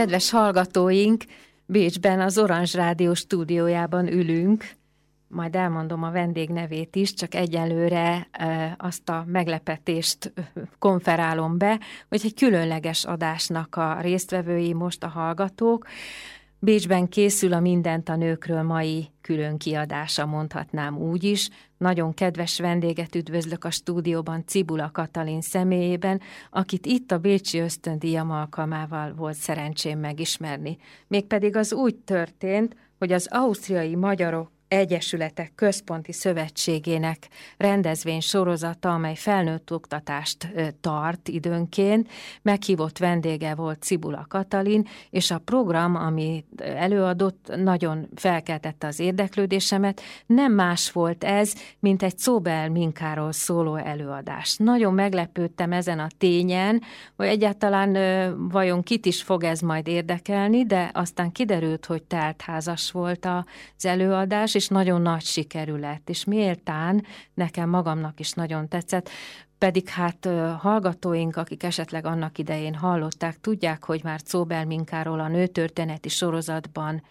Kedves hallgatóink, Bécsben az Orange Rádió stúdiójában ülünk, majd elmondom a vendég nevét is, csak egyelőre azt a meglepetést konferálom be, hogy egy különleges adásnak a résztvevői most a hallgatók, Bécsben készül a Mindent a nőkről mai külön kiadása, mondhatnám úgy is. Nagyon kedves vendéget üdvözlök a stúdióban Cibula Katalin személyében, akit itt a Bécsi ösztöndíjam alkalmával volt szerencsém megismerni. Mégpedig az úgy történt, hogy az ausztriai magyarok Egyesületek Központi Szövetségének rendezvény sorozata, amely felnőtt oktatást tart időnként. Meghívott vendége volt Cibula Katalin, és a program, ami előadott, nagyon felkeltette az érdeklődésemet. Nem más volt ez, mint egy Szóbel Minkáról szóló előadás. Nagyon meglepődtem ezen a tényen, hogy egyáltalán vajon kit is fog ez majd érdekelni, de aztán kiderült, hogy teltházas volt az előadás, és nagyon nagy sikerű lett, és méltán nekem magamnak is nagyon tetszett, pedig hát hallgatóink, akik esetleg annak idején hallották, tudják, hogy már Czóbel Minkáról a nőtörténeti sorozatban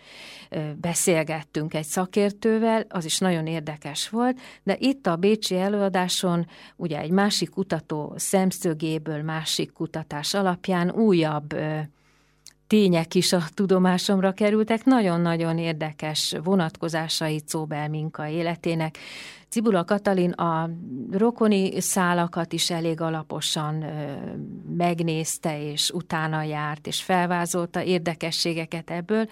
beszélgettünk egy szakértővel, az is nagyon érdekes volt, de itt a Bécsi előadáson ugye egy másik kutató szemszögéből, másik kutatás alapján újabb tények is a tudomásomra kerültek, nagyon-nagyon érdekes vonatkozásai Czóbel Minka életének. Cibula Katalin a rokoni szálakat is elég alaposan megnézte, és utána járt, és felvázolta érdekességeket ebből,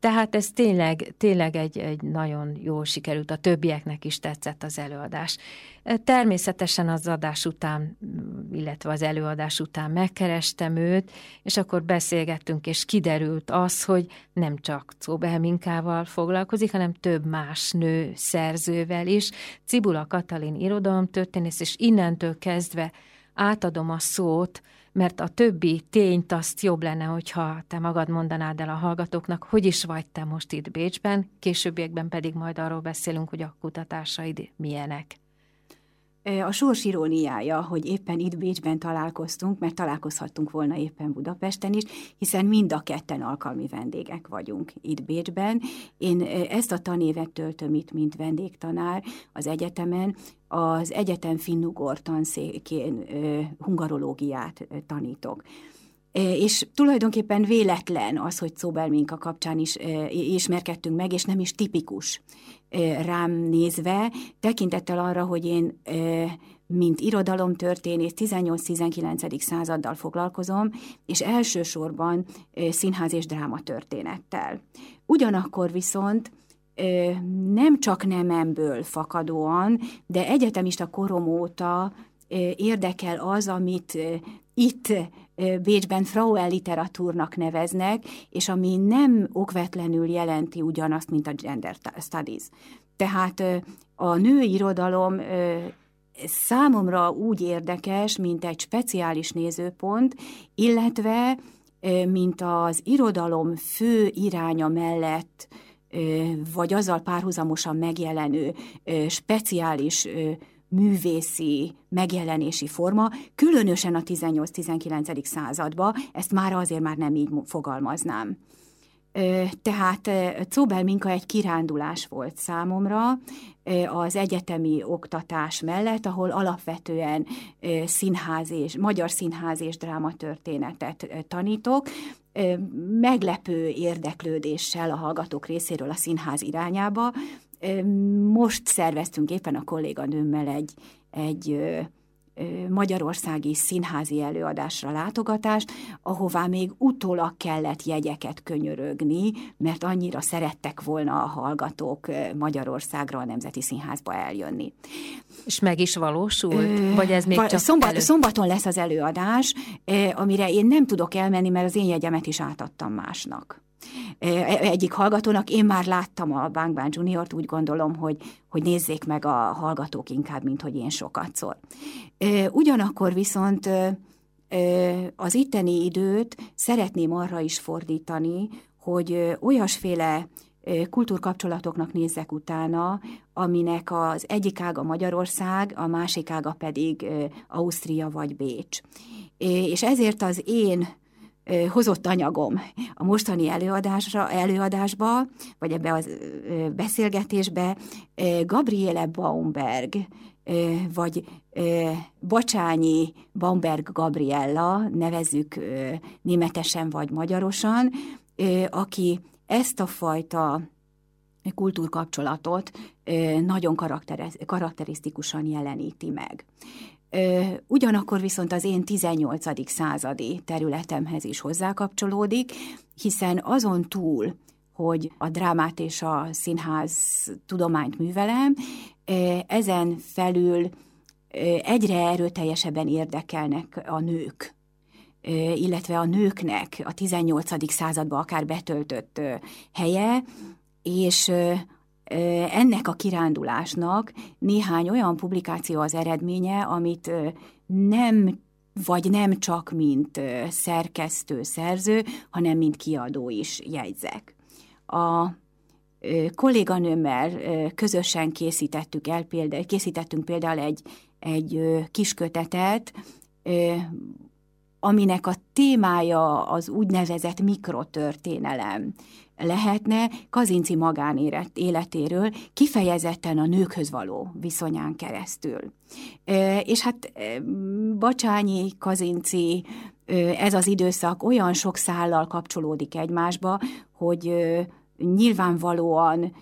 tehát ez tényleg, tényleg egy, egy nagyon jól sikerült, a többieknek is tetszett az előadás. Természetesen az adás után, illetve az előadás után megkerestem őt, és akkor beszélgettünk, és kiderült az, hogy nem csak Czóbel Minkával foglalkozik, hanem több más nő szerzővel is. Cibula Katalin irodalomtörténész, és innentől kezdve átadom a szót, mert a többi tényt azt jobb lenne, hogyha te magad mondanád el a hallgatóknak, hogy is vagy te most itt Bécsben, későbbiekben pedig majd arról beszélünk, hogy a kutatásaid milyenek. A sors iróniája, hogy éppen itt Bécsben találkoztunk, mert találkozhattunk volna éppen Budapesten is, hiszen mind a ketten alkalmi vendégek vagyunk itt Bécsben. Én ezt a tanévet töltöm itt, mint vendégtanár az egyetemen, az egyetem finnugor tanszékén hungarológiát tanítok. És tulajdonképpen véletlen az, hogy Minka kapcsán is ismerkedtünk meg, és nem is tipikus rám nézve, tekintettel arra, hogy én mint irodalomtörténész 18-19. századdal foglalkozom, és elsősorban színház és drámatörténettel. Ugyanakkor viszont nem csak nememből fakadóan, de egyetemista korom óta érdekel az, amit itt Bécsben Frauel literatúrnak neveznek, és ami nem okvetlenül jelenti ugyanazt, mint a gender studies. Tehát a női irodalom számomra úgy érdekes, mint egy speciális nézőpont, illetve mint az irodalom fő iránya mellett, vagy azzal párhuzamosan megjelenő speciális művészi megjelenési forma, különösen a 18-19. században, ezt már azért már nem így fogalmaznám. Tehát Czóbel Minka egy kirándulás volt számomra az egyetemi oktatás mellett, ahol alapvetően színház és, magyar színház és drámatörténetet tanítok, meglepő érdeklődéssel a hallgatók részéről a színház irányába, most szerveztünk éppen a kolléganőmmel egy, egy magyarországi színházi előadásra látogatást, ahová még utólag kellett jegyeket könyörögni, mert annyira szerettek volna a hallgatók Magyarországra a Nemzeti Színházba eljönni. És meg is valósult? Vagy ez még csak szombat. Szombaton lesz az előadás, amire én nem tudok elmenni, mert az én jegyemet is átadtam másnak egyik hallgatónak. Én már láttam a Bang Bang Juniort, úgy gondolom, hogy, hogy nézzék meg a hallgatók inkább, mint hogy én sokat szól. Ugyanakkor viszont az itteni időt szeretném arra is fordítani, hogy olyasféle kultúrkapcsolatoknak nézzek utána, aminek az egyik ága Magyarország, a másik ága pedig Ausztria vagy Bécs. És ezért az én hozott anyagom a mostani előadásra, előadásba, vagy ebbe a beszélgetésbe Gabriele Baumberg, vagy Bacsányi Baumberg Gabriella, nevezzük németesen vagy magyarosan, aki ezt a fajta kultúrkapcsolatot nagyon karakterisztikusan jeleníti meg. Ugyanakkor viszont az én 18. századi területemhez is hozzákapcsolódik, hiszen azon túl, hogy a drámát és a színház tudományt művelem, ezen felül egyre erőteljesebben érdekelnek a nők, illetve a nőknek a 18. században akár betöltött helye, és ennek a kirándulásnak néhány olyan publikáció az eredménye, amit nem vagy nem csak mint szerkesztő, szerző, hanem mint kiadó is jegyzek. A kolléganőmmel közösen készítettük el, például, készítettünk például egy, egy kiskötetet, aminek a témája az úgynevezett mikrotörténelem lehetne Kazinci magánélet életéről, kifejezetten a nőkhöz való viszonyán keresztül. És hát Bacsányi, Kazinci, ez az időszak olyan sok szállal kapcsolódik egymásba, hogy nyilvánvalóan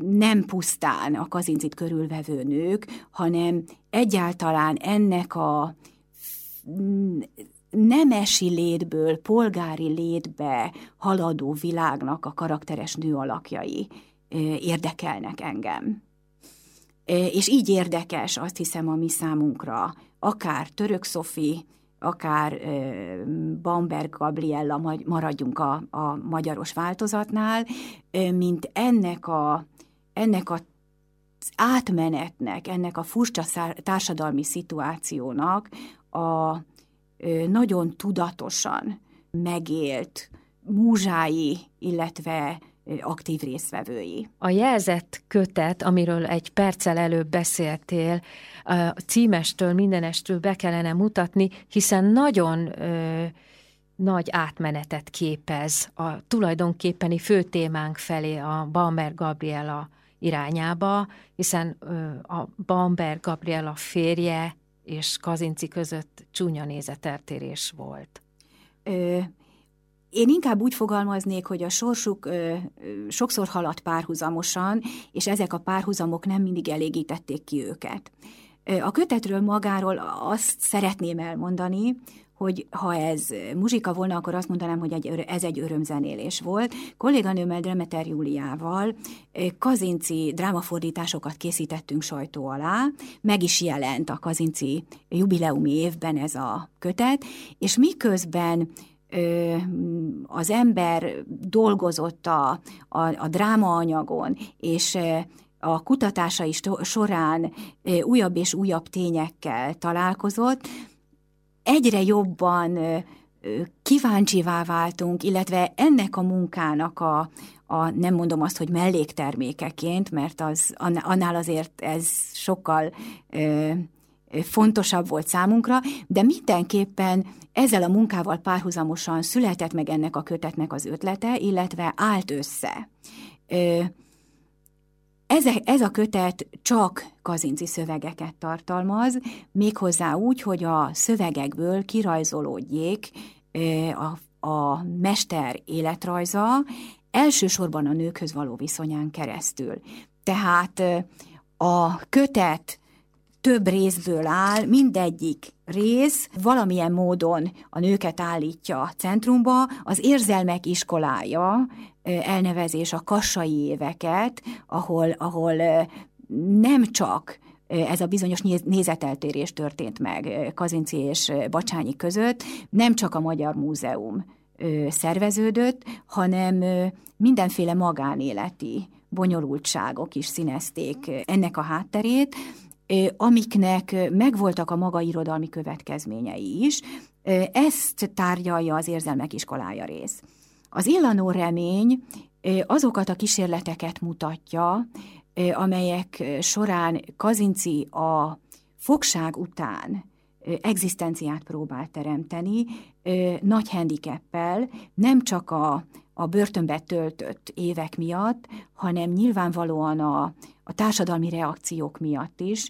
nem pusztán a kazincit körülvevő nők, hanem egyáltalán ennek a nemesi létből polgári létbe haladó világnak a karakteres nő alakjai érdekelnek engem. És így érdekes, azt hiszem, a mi számunkra, akár Török Szofi, akár Bamberg Gabriella, maradjunk a, a magyaros változatnál, mint ennek a, ennek a átmenetnek, ennek a furcsa társadalmi szituációnak a, nagyon tudatosan megélt múzsái, illetve aktív részvevői. A jelzett kötet, amiről egy perccel előbb beszéltél, a címestől, mindenestől be kellene mutatni, hiszen nagyon ö, nagy átmenetet képez a tulajdonképpeni fő témánk felé a Bamber Gabriela irányába, hiszen ö, a Bamber Gabriela férje és Kazinci között csúnya nézeteltérés volt? Ö, én inkább úgy fogalmaznék, hogy a sorsuk ö, sokszor haladt párhuzamosan, és ezek a párhuzamok nem mindig elégítették ki őket. A kötetről magáról azt szeretném elmondani, hogy ha ez muzsika volna, akkor azt mondanám, hogy egy, ez egy örömzenélés volt. Kolléganőmmel Dremeter Júliával kazinci drámafordításokat készítettünk sajtó alá, meg is jelent a kazinci jubileumi évben ez a kötet, és miközben az ember dolgozott a, a, a drámaanyagon, és a kutatásai során újabb és újabb tényekkel találkozott, egyre jobban kíváncsivá váltunk, illetve ennek a munkának a, a nem mondom azt, hogy melléktermékeként, mert az, annál azért ez sokkal ö, fontosabb volt számunkra, de mindenképpen ezzel a munkával párhuzamosan született meg ennek a kötetnek az ötlete, illetve állt össze. Ö, ez, ez a kötet csak kazinci szövegeket tartalmaz, méghozzá úgy, hogy a szövegekből kirajzolódjék a, a mester életrajza, elsősorban a nőkhöz való viszonyán keresztül. Tehát a kötet több részből áll, mindegyik rész valamilyen módon a nőket állítja centrumba, az érzelmek iskolája, elnevezés a kassai éveket, ahol, ahol nem csak ez a bizonyos nézeteltérés történt meg Kazinci és Bacsányi között, nem csak a Magyar Múzeum szerveződött, hanem mindenféle magánéleti bonyolultságok is színezték ennek a hátterét, amiknek megvoltak a maga irodalmi következményei is. Ezt tárgyalja az érzelmek iskolája rész. Az illanó remény azokat a kísérleteket mutatja, amelyek során Kazinci a fogság után egzisztenciát próbál teremteni, nagy handicappel, nem csak a, a börtönbe töltött évek miatt, hanem nyilvánvalóan a, a társadalmi reakciók miatt is,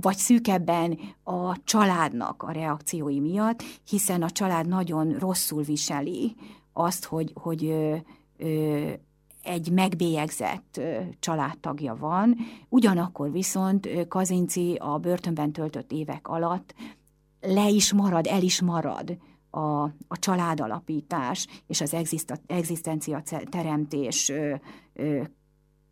vagy szűkebben a családnak a reakciói miatt, hiszen a család nagyon rosszul viseli azt, hogy, hogy ö, ö, egy megbélyegzett családtagja van, ugyanakkor viszont Kazinci a börtönben töltött évek alatt le is marad, el is marad a, a családalapítás és az egzisztencia teremtés ö, ö,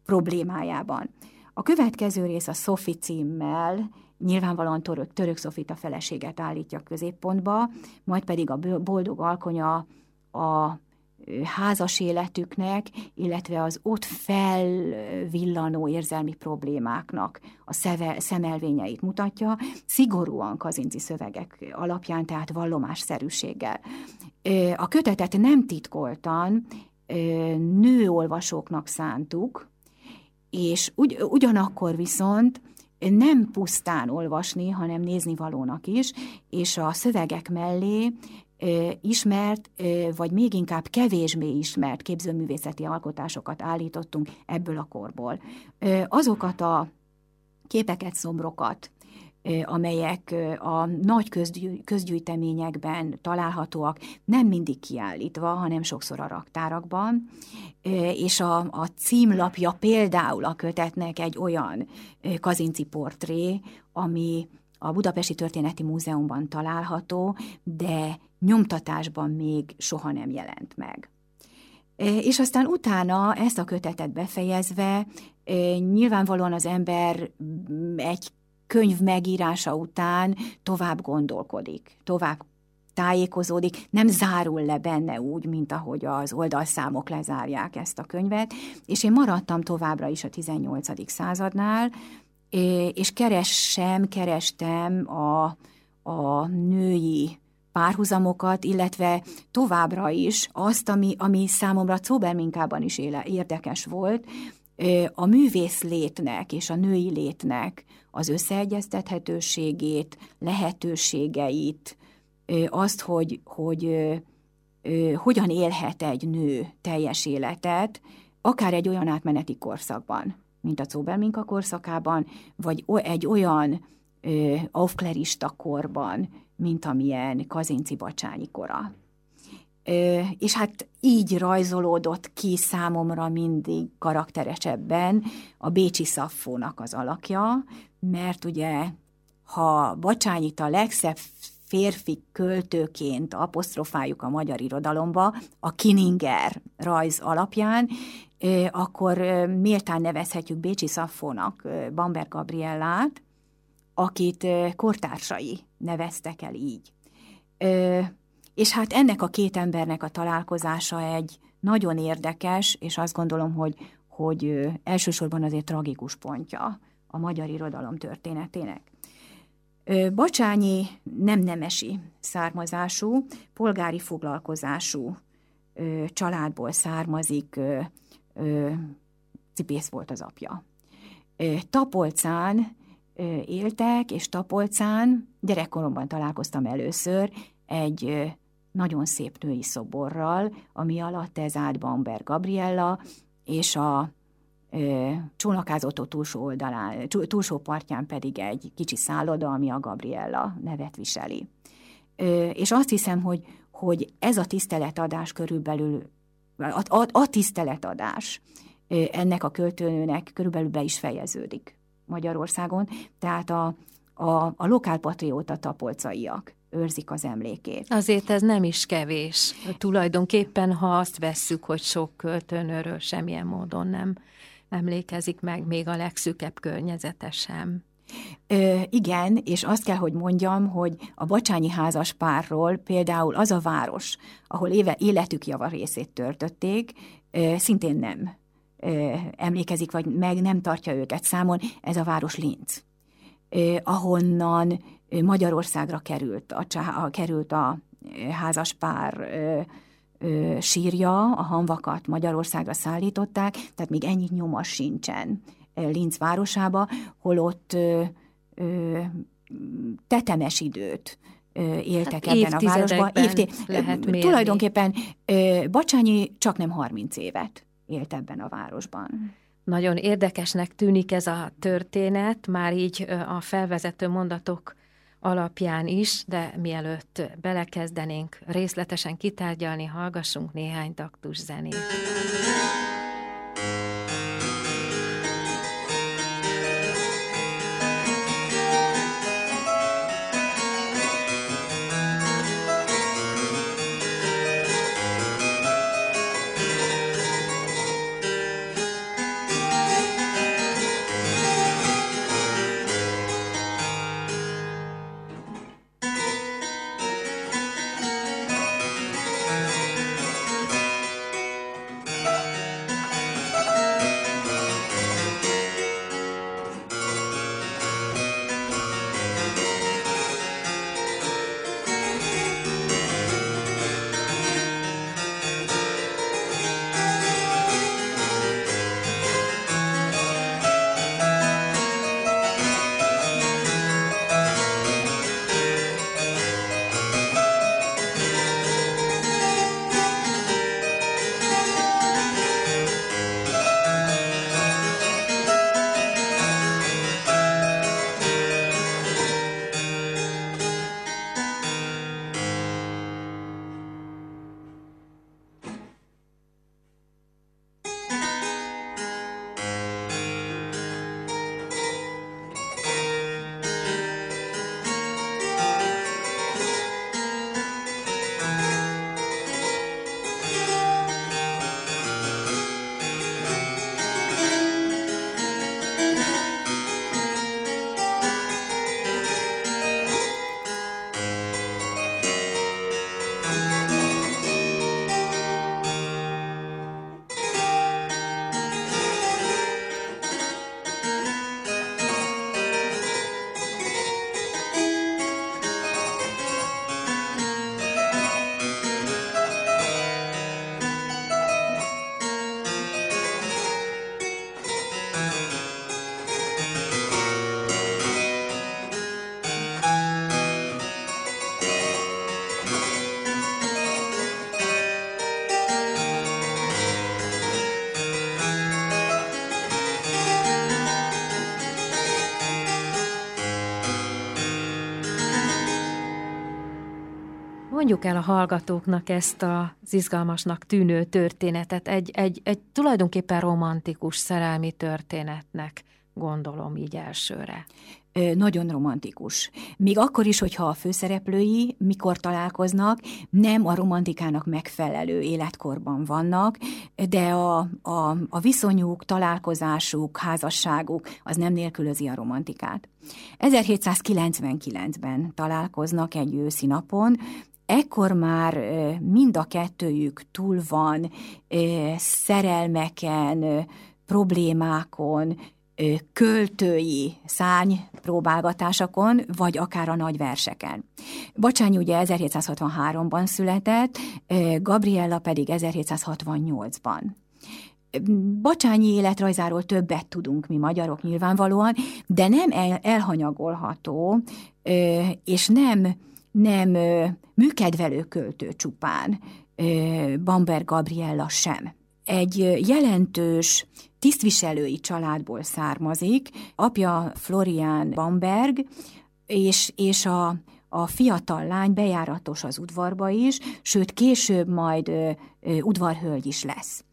problémájában. A következő rész a Sophie címmel, nyilvánvalóan török, török Sofit a feleséget állítja középpontba, majd pedig a boldog alkonya a házas életüknek, illetve az ott felvillanó érzelmi problémáknak a szeve, szemelvényeit mutatja, szigorúan kazinci szövegek alapján, tehát vallomásszerűséggel. A kötetet nem titkoltan nőolvasóknak szántuk, és ugy, ugyanakkor viszont nem pusztán olvasni, hanem nézni valónak is, és a szövegek mellé ismert, vagy még inkább kevésbé ismert képzőművészeti alkotásokat állítottunk ebből a korból. Azokat a képeket, szombrokat, amelyek a nagy közgyűjteményekben találhatóak, nem mindig kiállítva, hanem sokszor a raktárakban, és a, a címlapja például a kötetnek egy olyan kazinci portré, ami a Budapesti Történeti Múzeumban található, de nyomtatásban még soha nem jelent meg. És aztán utána ezt a kötetet befejezve, nyilvánvalóan az ember egy könyv megírása után tovább gondolkodik, tovább tájékozódik, nem zárul le benne úgy, mint ahogy az oldalszámok lezárják ezt a könyvet, és én maradtam továbbra is a 18. századnál, és keressem, kerestem a, a női párhuzamokat, illetve továbbra is azt, ami, ami számomra Cóberminkában is éle, érdekes volt, a művész létnek és a női létnek az összeegyeztethetőségét, lehetőségeit, azt, hogy, hogy hogyan élhet egy nő teljes életet, akár egy olyan átmeneti korszakban, mint a Cóberminka korszakában, vagy egy olyan aufklerista korban, mint amilyen Kazinci Bacsányi kora. És hát így rajzolódott ki számomra mindig karakteresebben a Bécsi Szaffónak az alakja, mert ugye, ha Bacsányit a legszebb férfi költőként apostrofáljuk a magyar irodalomba, a Kininger rajz alapján, akkor méltán nevezhetjük Bécsi Szaffónak Bamber Gabriellát, akit kortársai neveztek el így. És hát ennek a két embernek a találkozása egy nagyon érdekes, és azt gondolom, hogy, hogy elsősorban azért tragikus pontja a magyar irodalom történetének. Bacsányi nem nemesi származású, polgári foglalkozású családból származik, cipész volt az apja. Tapolcán éltek, és Tapolcán gyerekkoromban találkoztam először egy nagyon szép női szoborral, ami alatt ez állt Bamber Gabriella, és a csónakázótó túlsó oldalán, túlsó partján pedig egy kicsi szálloda, ami a Gabriella nevet viseli. És azt hiszem, hogy, hogy ez a tiszteletadás körülbelül, a, a, a tiszteletadás ennek a költőnőnek körülbelül be is fejeződik Magyarországon, tehát a, a, a lokálpatrióta tapolcaiak őrzik az emlékét. Azért ez nem is kevés. Tulajdonképpen, ha azt vesszük, hogy sok költőnőről semmilyen módon nem emlékezik meg, még a legszűkebb környezete sem. Ö, igen, és azt kell, hogy mondjam, hogy a bacsányi házas párról például az a város, ahol éve életük java részét törtötték, ö, szintén nem ö, emlékezik, vagy meg nem tartja őket számon, ez a város Linz, ö, ahonnan Magyarországra került a, a, került a házas pár ö, ö, sírja, a hanvakat Magyarországra szállították, tehát még ennyi nyoma sincsen Linz városába, holott ö, ö, tetemes időt éltek hát ebben a városban. Évté- lehet mérni. Tulajdonképpen Bacsányi csak nem 30 évet élt ebben a városban. Nagyon érdekesnek tűnik ez a történet, már így a felvezető mondatok alapján is, de mielőtt belekezdenénk részletesen kitárgyalni, hallgassunk néhány taktus zenét. Mondjuk el a hallgatóknak ezt az izgalmasnak tűnő történetet, egy, egy, egy tulajdonképpen romantikus szerelmi történetnek gondolom így elsőre. Nagyon romantikus. Még akkor is, hogyha a főszereplői mikor találkoznak, nem a romantikának megfelelő életkorban vannak, de a, a, a viszonyuk, találkozásuk, házasságuk az nem nélkülözi a romantikát. 1799-ben találkoznak egy őszi napon, ekkor már mind a kettőjük túl van szerelmeken, problémákon, költői szány próbálgatásokon, vagy akár a nagy verseken. Bacsányi ugye 1763-ban született, Gabriella pedig 1768-ban. Bacsányi életrajzáról többet tudunk mi magyarok nyilvánvalóan, de nem el, elhanyagolható, és nem nem műkedvelő költő csupán, Bamber Gabriella sem. Egy jelentős tisztviselői családból származik, apja Florian Bamberg, és, és a, a fiatal lány bejáratos az udvarba is, sőt később majd ö, ö, udvarhölgy is lesz.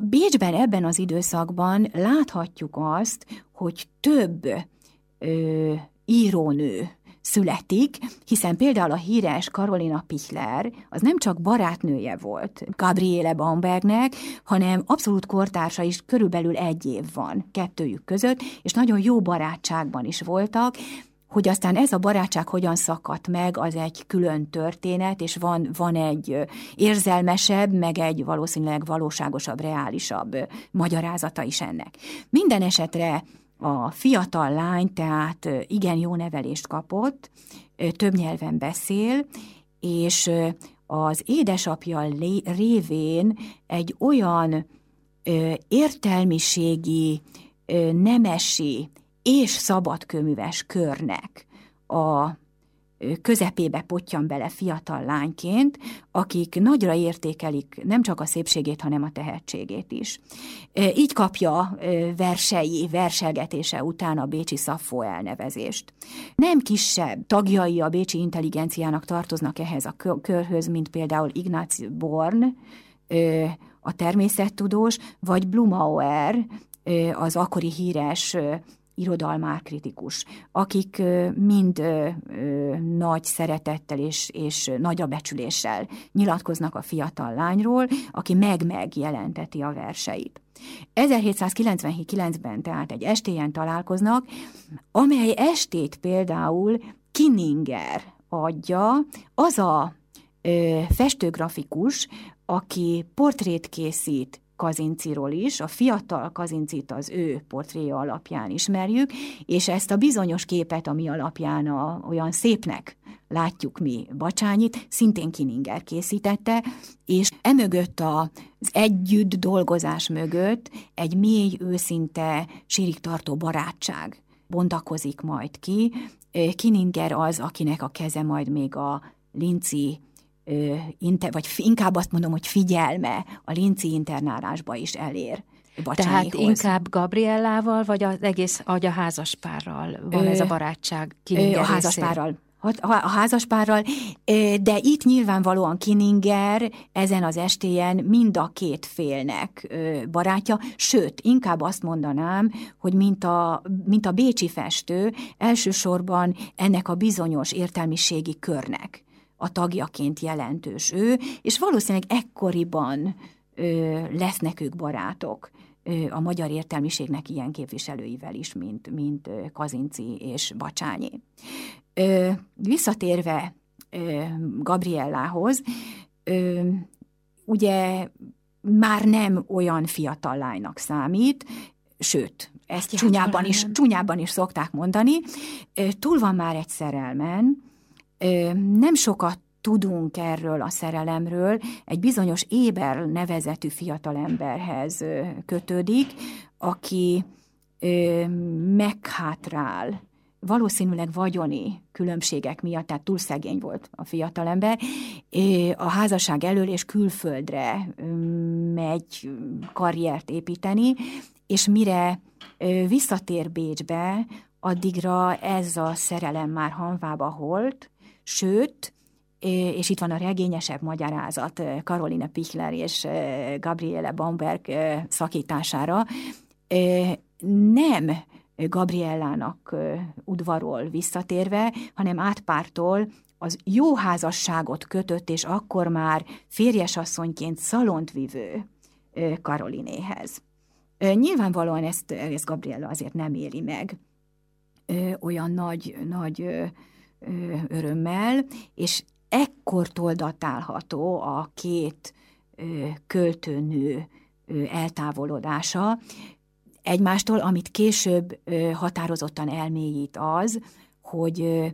Bécsben ebben az időszakban láthatjuk azt, hogy több ö, írónő születik, hiszen például a híres Karolina Pichler az nem csak barátnője volt Gabriele Bambergnek, hanem abszolút kortársa is körülbelül egy év van kettőjük között, és nagyon jó barátságban is voltak, hogy aztán ez a barátság hogyan szakadt meg, az egy külön történet, és van, van egy érzelmesebb, meg egy valószínűleg valóságosabb, reálisabb magyarázata is ennek. Minden esetre a fiatal lány, tehát igen jó nevelést kapott, több nyelven beszél, és az édesapja révén egy olyan értelmiségi, nemesi és szabadkőműves körnek a közepébe potyan bele fiatal lányként, akik nagyra értékelik nem csak a szépségét, hanem a tehetségét is. Így kapja versei, verselgetése után a Bécsi Szaffó elnevezést. Nem kisebb tagjai a bécsi intelligenciának tartoznak ehhez a körhöz, mint például Ignaz Born, a természettudós, vagy Blumauer, az akkori híres irodalmár kritikus, akik mind nagy szeretettel és, és nagyra becsüléssel nyilatkoznak a fiatal lányról, aki meg-meg jelenteti a verseit. 1799-ben tehát egy estéjen találkoznak, amely estét például Kinninger adja, az a festőgrafikus, aki portrét készít Kazinciról is, a fiatal Kazincit az ő portréja alapján ismerjük, és ezt a bizonyos képet, ami alapján a, olyan szépnek látjuk mi Bacsányit, szintén Kininger készítette, és emögött az együtt dolgozás mögött egy mély, őszinte, sírig tartó barátság bontakozik majd ki. Kininger az, akinek a keze majd még a Linci vagy inkább azt mondom, hogy figyelme a linci internálásba is elér. Tehát inkább Gabriellával, vagy az egész, vagy a házaspárral van ö, ez a barátság? A házaspárral a házaspárral, de itt nyilvánvalóan Kininger ezen az estéjen mind a két félnek barátja, sőt, inkább azt mondanám, hogy mint a, mint a bécsi festő, elsősorban ennek a bizonyos értelmiségi körnek a tagjaként jelentős ő, és valószínűleg ekkoriban ö, lesznek ők barátok ö, a magyar értelmiségnek ilyen képviselőivel is, mint, mint Kazinci és Bacsányi. Ö, visszatérve ö, Gabriellához, ö, ugye már nem olyan fiatal lánynak számít, sőt, ezt csúnyában is, csúnyában is szokták mondani, túl van már egy szerelmen, nem sokat tudunk erről a szerelemről, egy bizonyos Éber nevezetű fiatalemberhez kötődik, aki meghátrál, valószínűleg vagyoni különbségek miatt, tehát túl szegény volt a fiatalember, a házasság elől és külföldre megy karriert építeni, és mire visszatér Bécsbe, addigra ez a szerelem már hanvába holt, Sőt, és itt van a regényesebb magyarázat Karolina Pichler és Gabriele Bamberg szakítására, nem Gabriellának udvarol visszatérve, hanem átpártól az jó házasságot kötött, és akkor már férjesasszonyként szalont vívő Karolinéhez. Nyilvánvalóan ezt, ezt Gabriella azért nem éli meg olyan nagy, nagy örömmel, és ekkortól datálható a két költőnő eltávolodása. Egymástól, amit később határozottan elmélyít az, hogy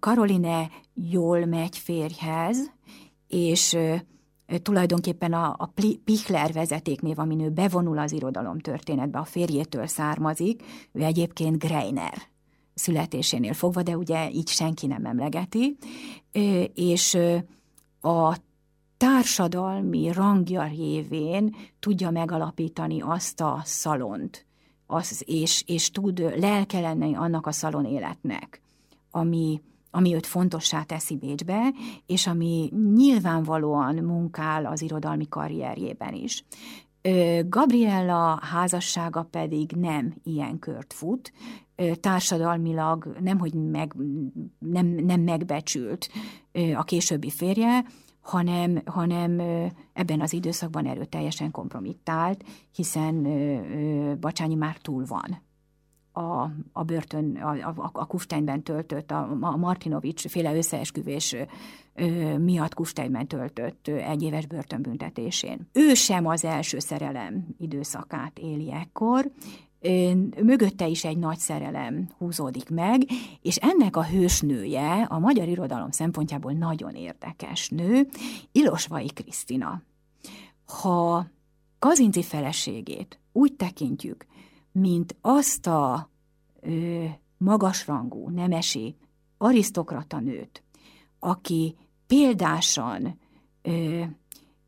Karoline jól megy férjhez, és tulajdonképpen a, a Pichler vezetéknév, amin ő bevonul az irodalom történetbe, a férjétől származik, ő egyébként Greiner születésénél fogva, de ugye így senki nem emlegeti, és a társadalmi rangja révén tudja megalapítani azt a szalont, az, és, és tud lelke lenni annak a szalon életnek, ami, ami őt fontossá teszi Bécsbe, és ami nyilvánvalóan munkál az irodalmi karrierjében is. Gabriella házassága pedig nem ilyen kört fut, társadalmilag nemhogy meg, nem, nem megbecsült a későbbi férje, hanem, hanem ebben az időszakban erőteljesen kompromittált, hiszen Bacsányi már túl van. A, a börtön, a, a, a Kufsteinben töltött, a, a Martinovics féle összeesküvés miatt Kufsteinben töltött egy éves börtönbüntetésén. Ő sem az első szerelem időszakát éli ekkor, mögötte is egy nagy szerelem húzódik meg, és ennek a hősnője a magyar irodalom szempontjából nagyon érdekes nő, Ilosvai Krisztina. Ha Kazinci feleségét úgy tekintjük, mint azt a ö, magasrangú, nemesi, arisztokrata nőt, aki példásan ö,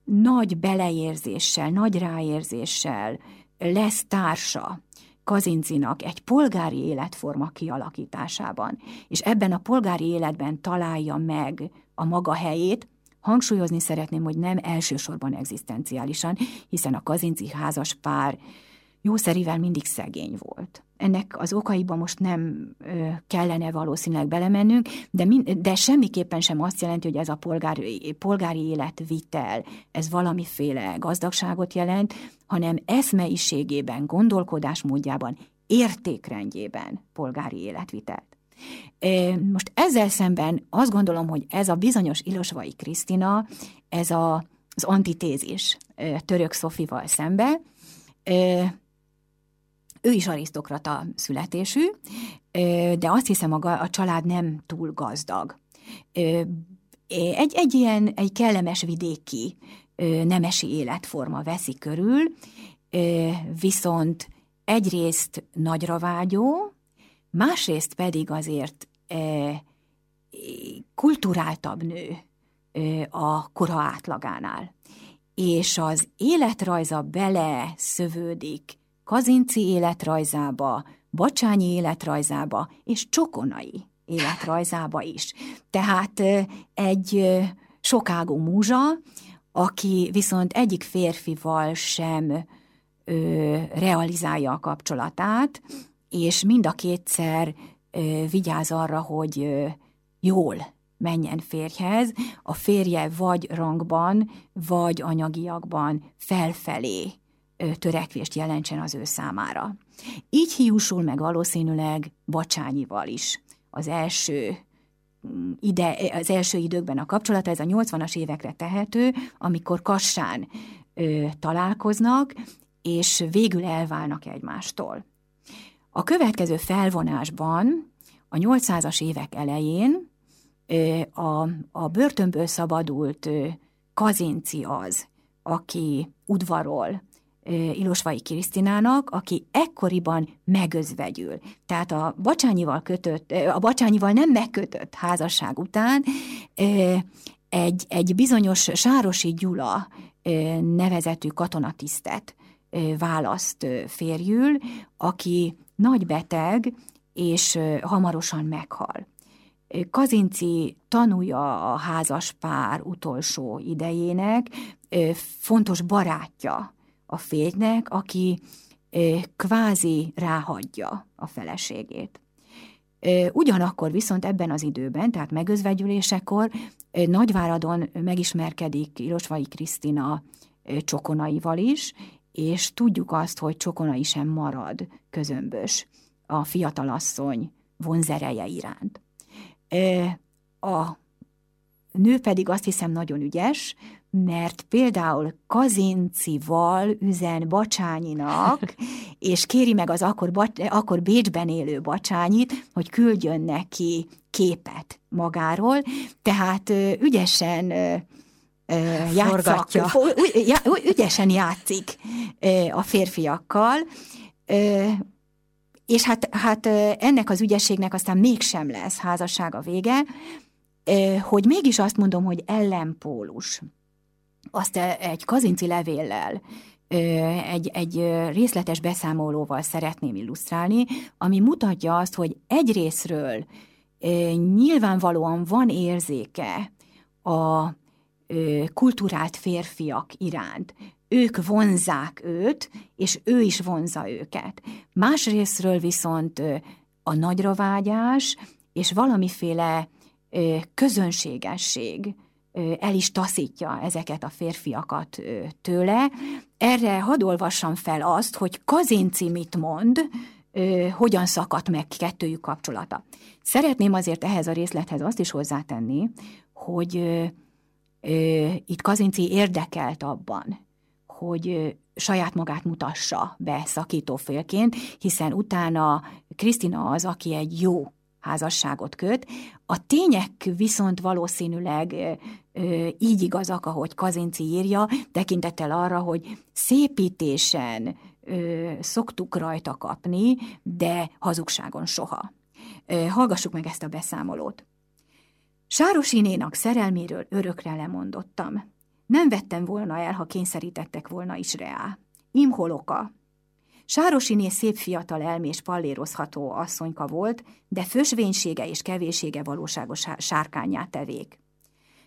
nagy beleérzéssel, nagy ráérzéssel lesz társa Kazincinak egy polgári életforma kialakításában, és ebben a polgári életben találja meg a maga helyét, hangsúlyozni szeretném, hogy nem elsősorban egzisztenciálisan, hiszen a Kazinci házas pár jószerivel mindig szegény volt. Ennek az okaiba most nem kellene valószínűleg belemennünk, de, mind, de semmiképpen sem azt jelenti, hogy ez a polgári, polgári életvitel, ez valamiféle gazdagságot jelent, hanem eszmeiségében, gondolkodásmódjában, értékrendjében polgári életvitelt. Most ezzel szemben azt gondolom, hogy ez a bizonyos Ilosvai Krisztina, ez a, az antitézis török Szofival szembe, ő is arisztokrata születésű, de azt hiszem, a, a család nem túl gazdag. Egy, egy ilyen, egy kellemes vidéki nemesi életforma veszi körül, viszont egyrészt nagyra vágyó, másrészt pedig azért kulturáltabb nő a kora átlagánál. És az életrajza bele szövődik Kazinci életrajzába, Bacsányi életrajzába és Csokonai életrajzába is. Tehát egy sokágú múzsa, aki viszont egyik férfival sem ö, realizálja a kapcsolatát, és mind a kétszer ö, vigyáz arra, hogy ö, jól menjen férjhez, a férje vagy rangban, vagy anyagiakban felfelé törekvést jelentsen az ő számára. Így hiúsul meg valószínűleg Bacsányival is az első mm, ide, az első időkben a kapcsolata, ez a 80-as évekre tehető, amikor Kassán ö, találkoznak, és végül elválnak egymástól. A következő felvonásban, a 800-as évek elején ö, a, a börtönből szabadult ö, Kazinci az, aki udvarol Ilosvai Krisztinának, aki ekkoriban megözvegyül. Tehát a Bacsányival kötött, a Bacsányival nem megkötött házasság után egy, egy bizonyos Sárosi Gyula nevezetű katonatisztet választ férjül, aki nagy beteg, és hamarosan meghal. Kazinci tanúja a házas pár utolsó idejének, fontos barátja a férjnek, aki kvázi ráhagyja a feleségét. Ugyanakkor viszont ebben az időben, tehát megözvegyülésekor Nagyváradon megismerkedik Ilosvai Krisztina Csokonaival is, és tudjuk azt, hogy Csokonai sem marad közömbös a fiatalasszony vonzereje iránt. A nő pedig azt hiszem nagyon ügyes, mert például Kazincival üzen Bacsányinak, és kéri meg az akkor, akkor Bécsben élő Bacsányit, hogy küldjön neki képet magáról, tehát ügyesen játszatja, ügyesen játszik a férfiakkal, és hát, hát ennek az ügyességnek aztán mégsem lesz házassága vége, hogy mégis azt mondom, hogy ellenpólus azt e, egy kazinci levéllel, egy, egy részletes beszámolóval szeretném illusztrálni, ami mutatja azt, hogy egyrésztről nyilvánvalóan van érzéke a kulturált férfiak iránt. Ők vonzák őt, és ő is vonza őket. Másrésztről viszont a nagyravágyás és valamiféle közönségesség el is taszítja ezeket a férfiakat tőle. Erre hadd olvassam fel azt, hogy Kazinci mit mond, hogyan szakadt meg kettőjük kapcsolata. Szeretném azért ehhez a részlethez azt is hozzátenni, hogy itt Kazinci érdekelt abban, hogy saját magát mutassa be szakítófélként, hiszen utána Krisztina az, aki egy jó házasságot köt. A tények viszont valószínűleg így igazak, ahogy Kazinci írja, tekintettel arra, hogy szépítésen szoktuk rajta kapni, de hazugságon soha. Hallgassuk meg ezt a beszámolót. Sárosinénak szerelméről örökre lemondottam. Nem vettem volna el, ha kényszerítettek volna is reá. Imholoka, Sárosiné szép fiatal elmés pallérozható asszonyka volt, de fösvénysége és kevésége valóságos sárkányát tevék.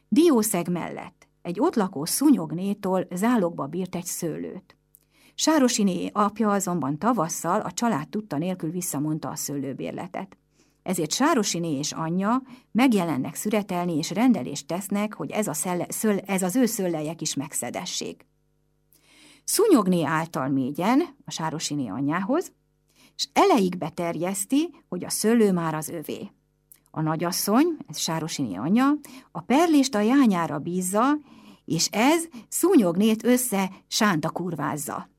Diószeg mellett egy ott lakó szúnyognétól zálogba bírt egy szőlőt. Sárosiné apja azonban tavasszal a család tudta nélkül visszamondta a szőlőbérletet. Ezért Sárosiné és anyja megjelennek szüretelni és rendelést tesznek, hogy ez, a szelle, szöl, ez az ő szöllejek is megszedessék. Szúnyogné által mégyen a Sárosiné anyjához, és eleig terjeszti, hogy a szőlő már az övé. A nagyasszony, ez Sárosiné anyja, a perlést a jányára bízza, és ez szúnyognét össze sánta kurvázza.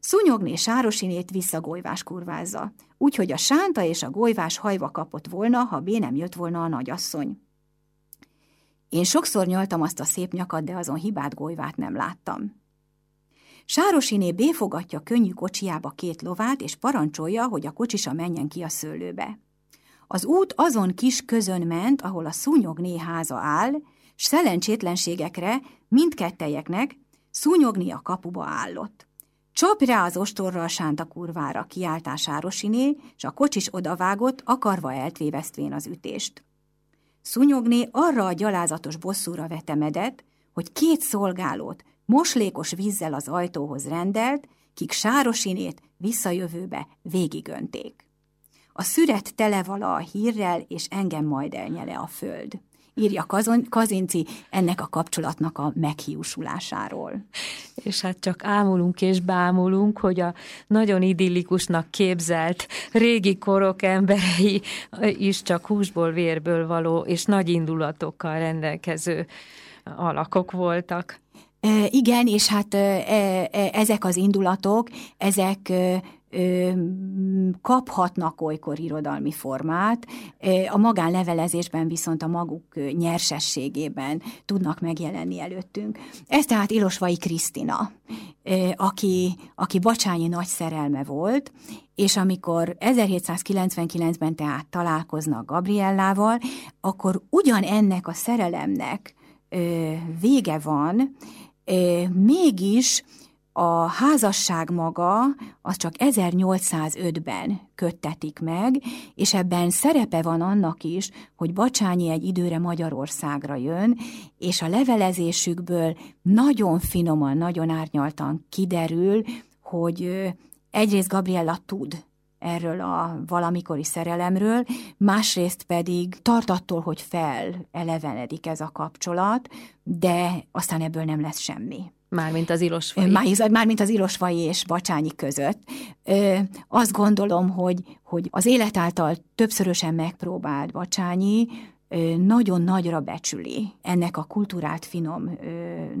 Szúnyogné Sárosinét visszagolyvás kurvázza, úgyhogy a sánta és a golyvás hajva kapott volna, ha bé nem jött volna a nagyasszony. Én sokszor nyaltam azt a szép nyakat, de azon hibát golyvát nem láttam. Sárosiné béfogatja könnyű kocsiába két lovát, és parancsolja, hogy a kocsisa menjen ki a szőlőbe. Az út azon kis közön ment, ahol a szúnyogné háza áll, s szelencsétlenségekre mindkettejeknek szúnyogni a kapuba állott. Csap rá az ostorral sánta kurvára, kiáltás Sárosiné, s a kocsis odavágott, akarva eltvévesztvén az ütést. Szúnyogné arra a gyalázatos bosszúra vetemedett, hogy két szolgálót, moslékos vízzel az ajtóhoz rendelt, kik sárosinét visszajövőbe végigönték. A szüret tele vala a hírrel, és engem majd elnyele a föld. Írja Kazinci ennek a kapcsolatnak a meghiúsulásáról. És hát csak ámulunk és bámulunk, hogy a nagyon idillikusnak képzelt régi korok emberei is csak húsból, vérből való és nagy indulatokkal rendelkező alakok voltak. Igen, és hát ezek az indulatok, ezek kaphatnak olykor irodalmi formát, a magánlevelezésben viszont a maguk nyersességében tudnak megjelenni előttünk. Ez tehát Ilosvai Krisztina, aki, aki Bacsányi nagy szerelme volt, és amikor 1799-ben tehát találkoznak Gabriellával, akkor ugyanennek a szerelemnek vége van, mégis a házasság maga az csak 1805-ben köttetik meg, és ebben szerepe van annak is, hogy Bacsányi egy időre Magyarországra jön, és a levelezésükből nagyon finoman, nagyon árnyaltan kiderül, hogy egyrészt Gabriella tud erről a valamikori szerelemről, másrészt pedig tart attól, hogy fel elevenedik ez a kapcsolat, de aztán ebből nem lesz semmi. Mármint az Ilosvai. Már, mármint az Ilosvai és Bacsányi között. Ö, azt gondolom, hogy, hogy az élet által többszörösen megpróbált Bacsányi nagyon nagyra becsüli ennek a kulturált finom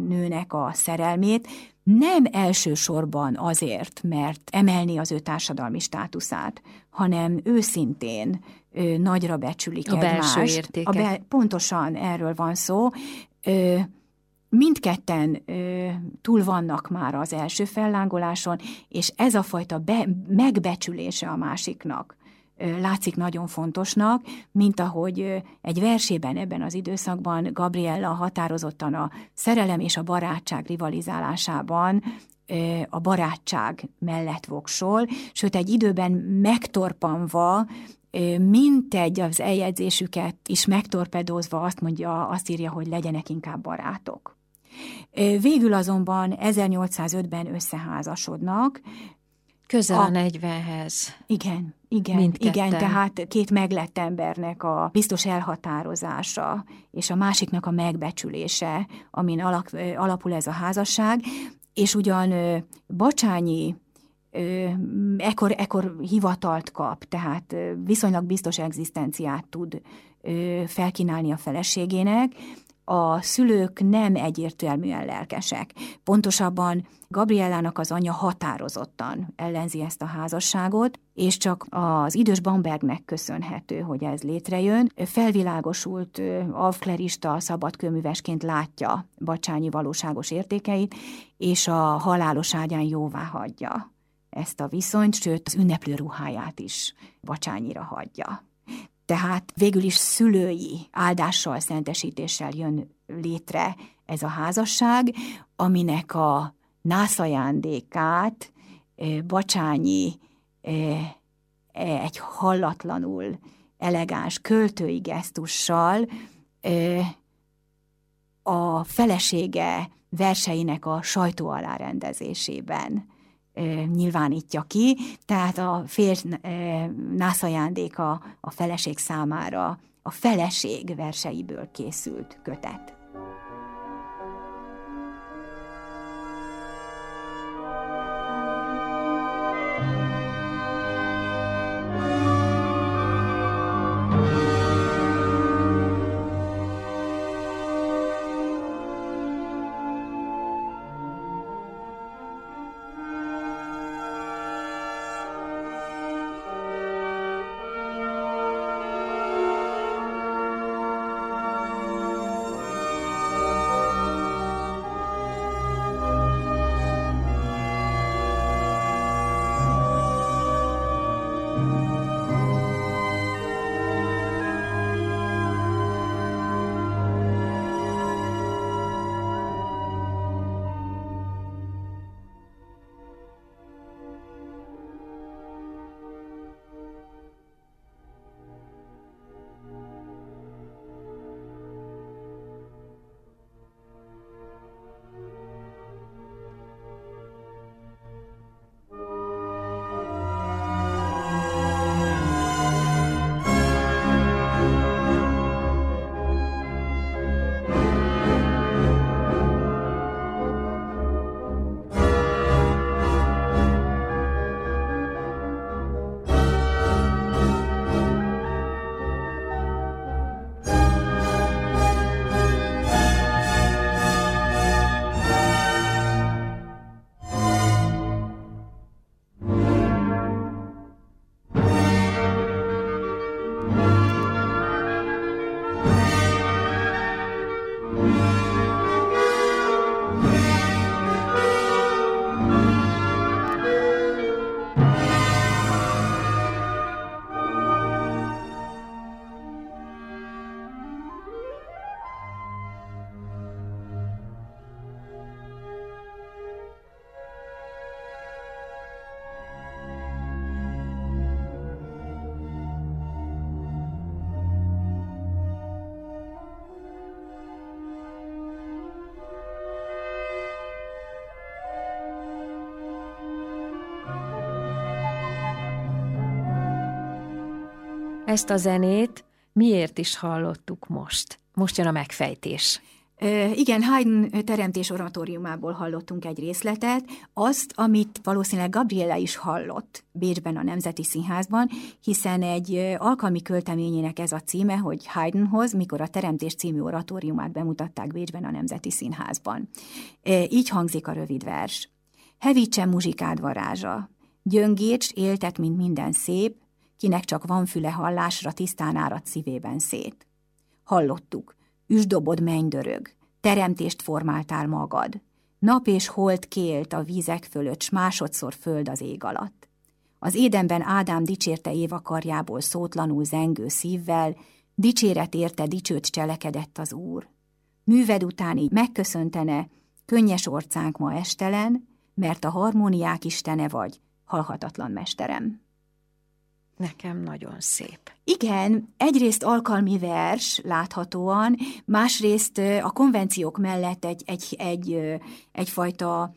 nőnek a szerelmét, nem elsősorban azért, mert emelni az ő társadalmi státuszát, hanem őszintén nagyra becsülik a egymást. Belső értéke. A be, pontosan erről van szó. Ö, mindketten ö, túl vannak már az első fellángoláson, és ez a fajta be, megbecsülése a másiknak látszik nagyon fontosnak, mint ahogy egy versében ebben az időszakban Gabriella határozottan a szerelem és a barátság rivalizálásában a barátság mellett voksol, sőt egy időben megtorpanva mintegy az eljegyzésüket is megtorpedózva azt mondja, azt írja, hogy legyenek inkább barátok. Végül azonban 1805-ben összeházasodnak. Közel a, a 40-hez. Igen, igen, Mindketten. igen, tehát két meglett embernek a biztos elhatározása, és a másiknak a megbecsülése, amin alak, alapul ez a házasság, és ugyan Bacsányi ekkor, ekkor hivatalt kap, tehát viszonylag biztos egzisztenciát tud felkínálni a feleségének, a szülők nem egyértelműen lelkesek. Pontosabban Gabriellának az anyja határozottan ellenzi ezt a házasságot, és csak az idős Bambergnek köszönhető, hogy ez létrejön. Felvilágosult alfklerista szabadkőművesként látja Bacsányi valóságos értékeit, és a halálos ágyán jóvá hagyja ezt a viszonyt, sőt az ünneplő ruháját is Bacsányira hagyja. Tehát végül is szülői áldással, szentesítéssel jön létre ez a házasság, aminek a nászajándékát Bacsányi egy hallatlanul elegáns költői gesztussal a felesége verseinek a sajtó alárendezésében nyilvánítja ki, tehát a férj nászajándéka a feleség számára a feleség verseiből készült kötet. Ezt a zenét miért is hallottuk most? Most jön a megfejtés. Igen, Haydn teremtés oratóriumából hallottunk egy részletet, azt, amit valószínűleg Gabriela is hallott Bécsben a Nemzeti Színházban, hiszen egy alkalmi költeményének ez a címe, hogy Haydnhoz, mikor a Teremtés című oratóriumát bemutatták Bécsben a Nemzeti Színházban. Így hangzik a rövid vers. Hevítse muzsikád varázsa, gyöngécs, éltet, mint minden szép, kinek csak van füle hallásra, tisztán árad szívében szét. Hallottuk, üsdobod mennydörög, teremtést formáltál magad, nap és hold kélt a vízek fölött, s másodszor föld az ég alatt. Az édenben Ádám dicsérte Éva karjából szótlanul zengő szívvel, dicséret érte dicsőt cselekedett az Úr. Műved után így megköszöntene, könnyes orcánk ma estelen, mert a harmóniák istene vagy, halhatatlan mesterem. Nekem nagyon szép. Igen, egyrészt alkalmi vers láthatóan, másrészt a konvenciók mellett egy, egy, egy, egyfajta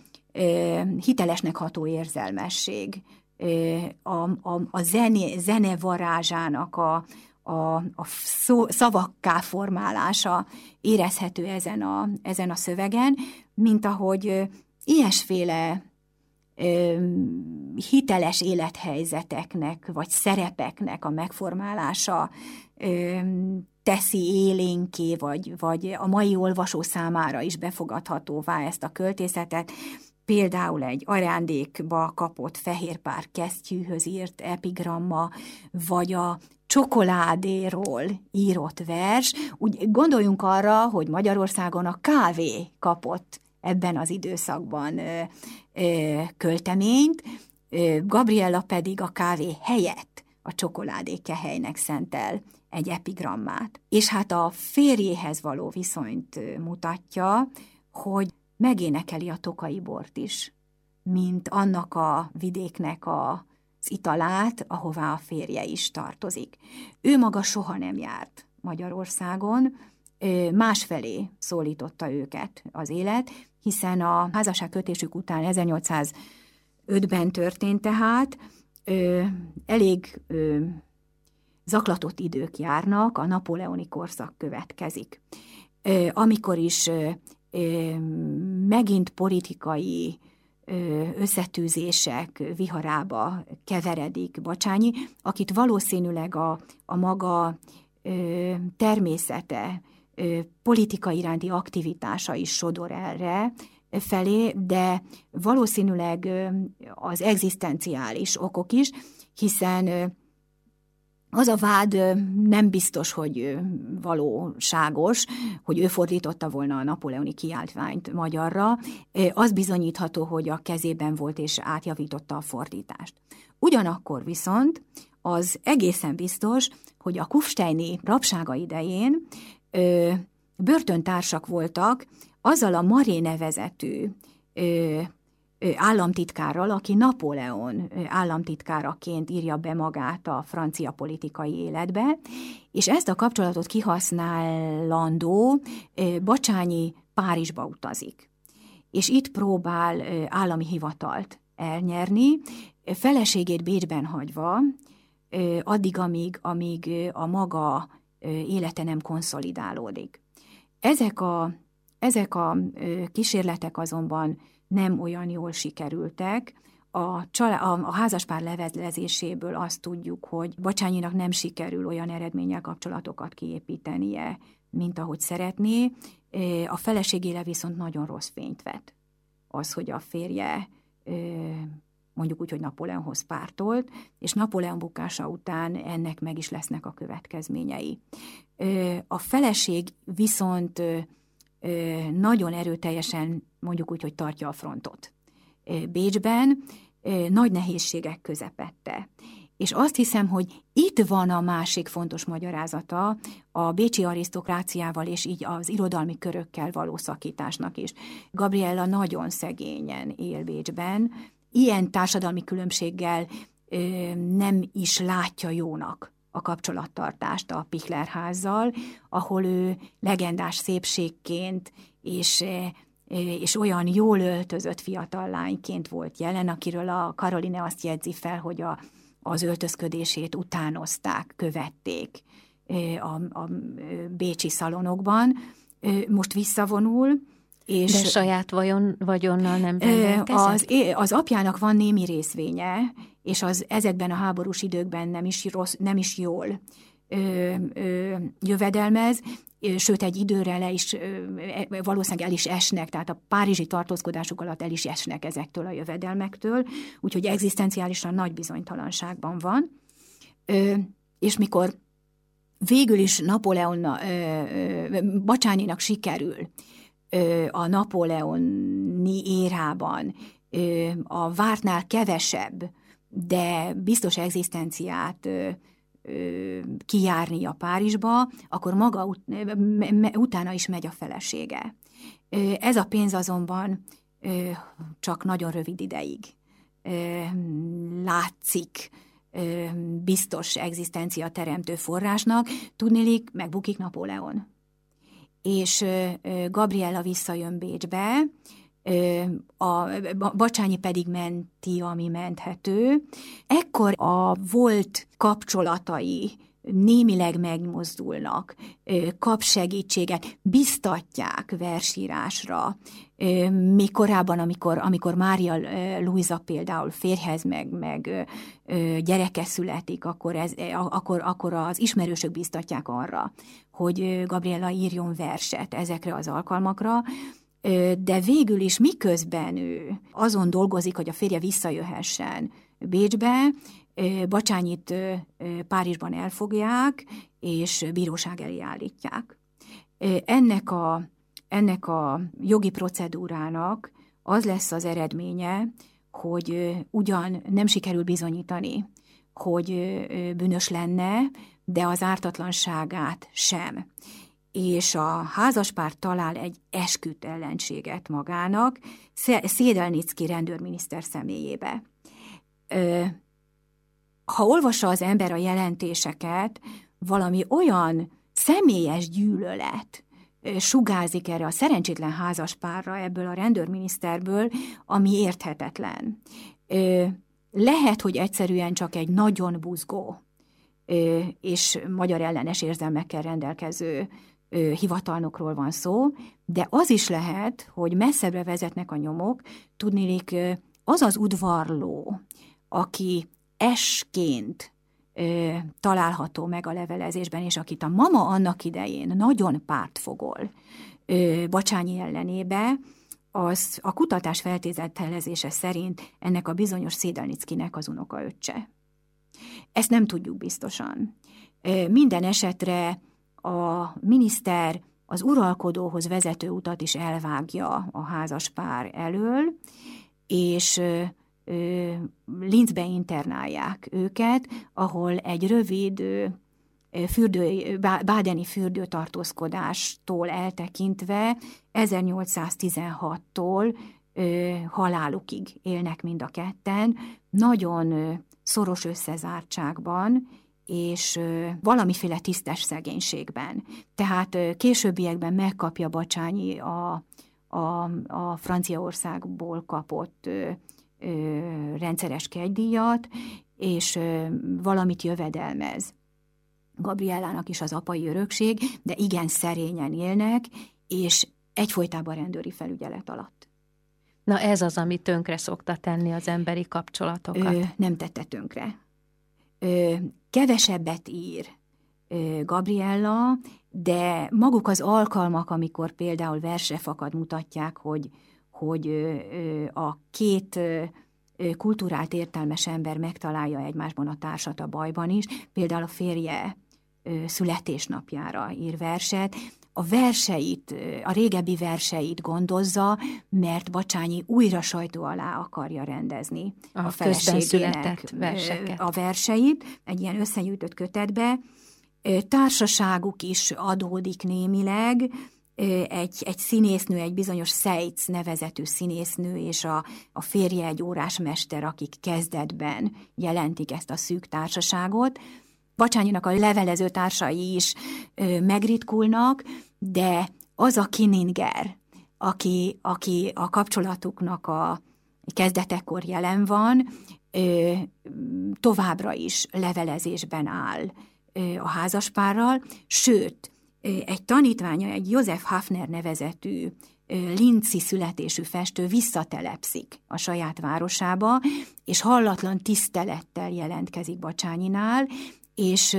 hitelesnek ható érzelmesség. A, a, a zene, zene varázsának a, a, a szó, szavakká formálása érezhető ezen a, ezen a szövegen, mint ahogy ilyesféle hiteles élethelyzeteknek, vagy szerepeknek a megformálása teszi élénké, vagy, vagy a mai olvasó számára is befogadhatóvá ezt a költészetet. Például egy ajándékba kapott fehérpár kesztyűhöz írt epigramma, vagy a csokoládéról írott vers. Úgy gondoljunk arra, hogy Magyarországon a kávé kapott ebben az időszakban költeményt, Gabriella pedig a kávé helyett a csokoládékehelynek szentel egy epigrammát. És hát a férjéhez való viszonyt mutatja, hogy megénekeli a tokai bort is, mint annak a vidéknek a, az italát, ahová a férje is tartozik. Ő maga soha nem járt Magyarországon, másfelé szólította őket az élet, hiszen a házasság kötésük után 1805-ben történt tehát, ö, elég ö, zaklatott idők járnak, a napóleoni korszak következik. Ö, amikor is ö, ö, megint politikai összetűzések viharába keveredik Bacsányi, akit valószínűleg a, a maga természete, politika iránti aktivitása is sodor erre felé, de valószínűleg az egzisztenciális okok is, hiszen az a vád nem biztos, hogy valóságos, hogy ő fordította volna a napoleoni kiáltványt magyarra. Az bizonyítható, hogy a kezében volt és átjavította a fordítást. Ugyanakkor viszont az egészen biztos, hogy a Kufsteini rabsága idején ö, börtöntársak voltak azzal a Maré nevezetű ö, államtitkárral, aki Napóleon államtitkáraként írja be magát a francia politikai életbe, és ezt a kapcsolatot kihasználandó Bacsányi Párizsba utazik. És itt próbál állami hivatalt elnyerni, feleségét Bécsben hagyva, addig, amíg, amíg a maga élete nem konszolidálódik. Ezek a, ezek a kísérletek azonban nem olyan jól sikerültek, a, csalá, a, a házaspár levelezéséből azt tudjuk, hogy Bacsányinak nem sikerül olyan eredménnyel kapcsolatokat kiépítenie, mint ahogy szeretné. A feleségére viszont nagyon rossz fényt vet. Az, hogy a férje mondjuk úgy, hogy Napóleonhoz pártolt, és Napóleon bukása után ennek meg is lesznek a következményei. A feleség viszont nagyon erőteljesen, mondjuk úgy, hogy tartja a frontot. Bécsben nagy nehézségek közepette. És azt hiszem, hogy itt van a másik fontos magyarázata a bécsi arisztokráciával és így az irodalmi körökkel való szakításnak is. Gabriella nagyon szegényen él Bécsben, ilyen társadalmi különbséggel nem is látja jónak a kapcsolattartást a Pichlerházzal, ahol ő legendás szépségként és, és olyan jól öltözött fiatal lányként volt jelen, akiről a Karoline azt jegyzi fel, hogy a, az öltözködését utánozták, követték a, a bécsi szalonokban. Most visszavonul, és De saját vajon, vagyonnal nem Az, az apjának van némi részvénye, és az ezekben a háborús időkben nem is, rossz, nem is jól ö, ö, jövedelmez, sőt egy időre le is, e, valószínűleg el is esnek, tehát a párizsi tartózkodásuk alatt el is esnek ezektől a jövedelmektől, úgyhogy egzisztenciálisan nagy bizonytalanságban van. Ö, és mikor végül is Napóleon, Bacsányinak sikerül a napóleoni érában a vártnál kevesebb, de biztos egzisztenciát kijárni a Párizsba, akkor maga ut- utána is megy a felesége. Ez a pénz azonban csak nagyon rövid ideig látszik biztos egzisztencia teremtő forrásnak, tudnélik, megbukik Napóleon. És Gabriella visszajön Bécsbe, a Bacsányi pedig menti, ami menthető. Ekkor a volt kapcsolatai némileg megmozdulnak, kap segítséget, biztatják versírásra. Még korábban, amikor, amikor Mária Luisa például férhez meg, meg gyereke születik, akkor, ez, akkor, akkor az ismerősök biztatják arra, hogy Gabriela írjon verset ezekre az alkalmakra, de végül is miközben ő azon dolgozik, hogy a férje visszajöhessen Bécsbe, Bacsányit Párizsban elfogják, és bíróság elé állítják. Ennek a, ennek a jogi procedúrának az lesz az eredménye, hogy ugyan nem sikerül bizonyítani, hogy bűnös lenne, de az ártatlanságát sem. És a házaspár talál egy esküt ellenséget magának, Szédelnicki rendőrminiszter személyébe ha olvassa az ember a jelentéseket, valami olyan személyes gyűlölet sugázik erre a szerencsétlen házaspárra ebből a rendőrminiszterből, ami érthetetlen. Lehet, hogy egyszerűen csak egy nagyon buzgó és magyar ellenes érzelmekkel rendelkező hivatalnokról van szó, de az is lehet, hogy messzebbre vezetnek a nyomok, tudnélik az az udvarló, aki esként ö, található meg a levelezésben, és akit a mama annak idején nagyon pártfogol ö, Bacsányi ellenébe, az a kutatás feltételezése szerint ennek a bizonyos Szédelnickinek az unokaöccse. Ezt nem tudjuk biztosan. Minden esetre a miniszter az uralkodóhoz vezető utat is elvágja a házas pár elől, és Linzbe internálják őket, ahol egy rövid fürdő, bádeni fürdőtartózkodástól eltekintve 1816-tól halálukig élnek mind a ketten, nagyon szoros összezártságban, és valamiféle tisztes szegénységben. Tehát későbbiekben megkapja Bacsányi a, a, a Franciaországból kapott rendszeres kegydíjat, és valamit jövedelmez. Gabriellának is az apai örökség, de igen szerényen élnek, és egyfolytában rendőri felügyelet alatt. Na ez az, ami tönkre szokta tenni az emberi kapcsolatokat. Ö, nem tette tönkre. Ö, kevesebbet ír ö, Gabriella, de maguk az alkalmak, amikor például fakad mutatják, hogy, hogy a két kulturált értelmes ember megtalálja egymásban a társat a bajban is, például a férje születésnapjára ír verset, a verseit, a régebbi verseit gondozza, mert Bacsányi újra sajtó alá akarja rendezni a, a feleségének verseket. a verseit, egy ilyen összegyűjtött kötetbe. Társaságuk is adódik némileg, egy, egy színésznő, egy bizonyos Seitz nevezetű színésznő, és a, a férje egy órásmester, akik kezdetben jelentik ezt a szűk társaságot. Bacsányinak a levelező társai is ö, megritkulnak, de az a Kininger, aki, aki a kapcsolatuknak a kezdetekor jelen van, ö, továbbra is levelezésben áll ö, a házaspárral, sőt, egy tanítványa, egy József Hafner nevezetű linci születésű festő visszatelepszik a saját városába, és hallatlan tisztelettel jelentkezik Bacsányinál, és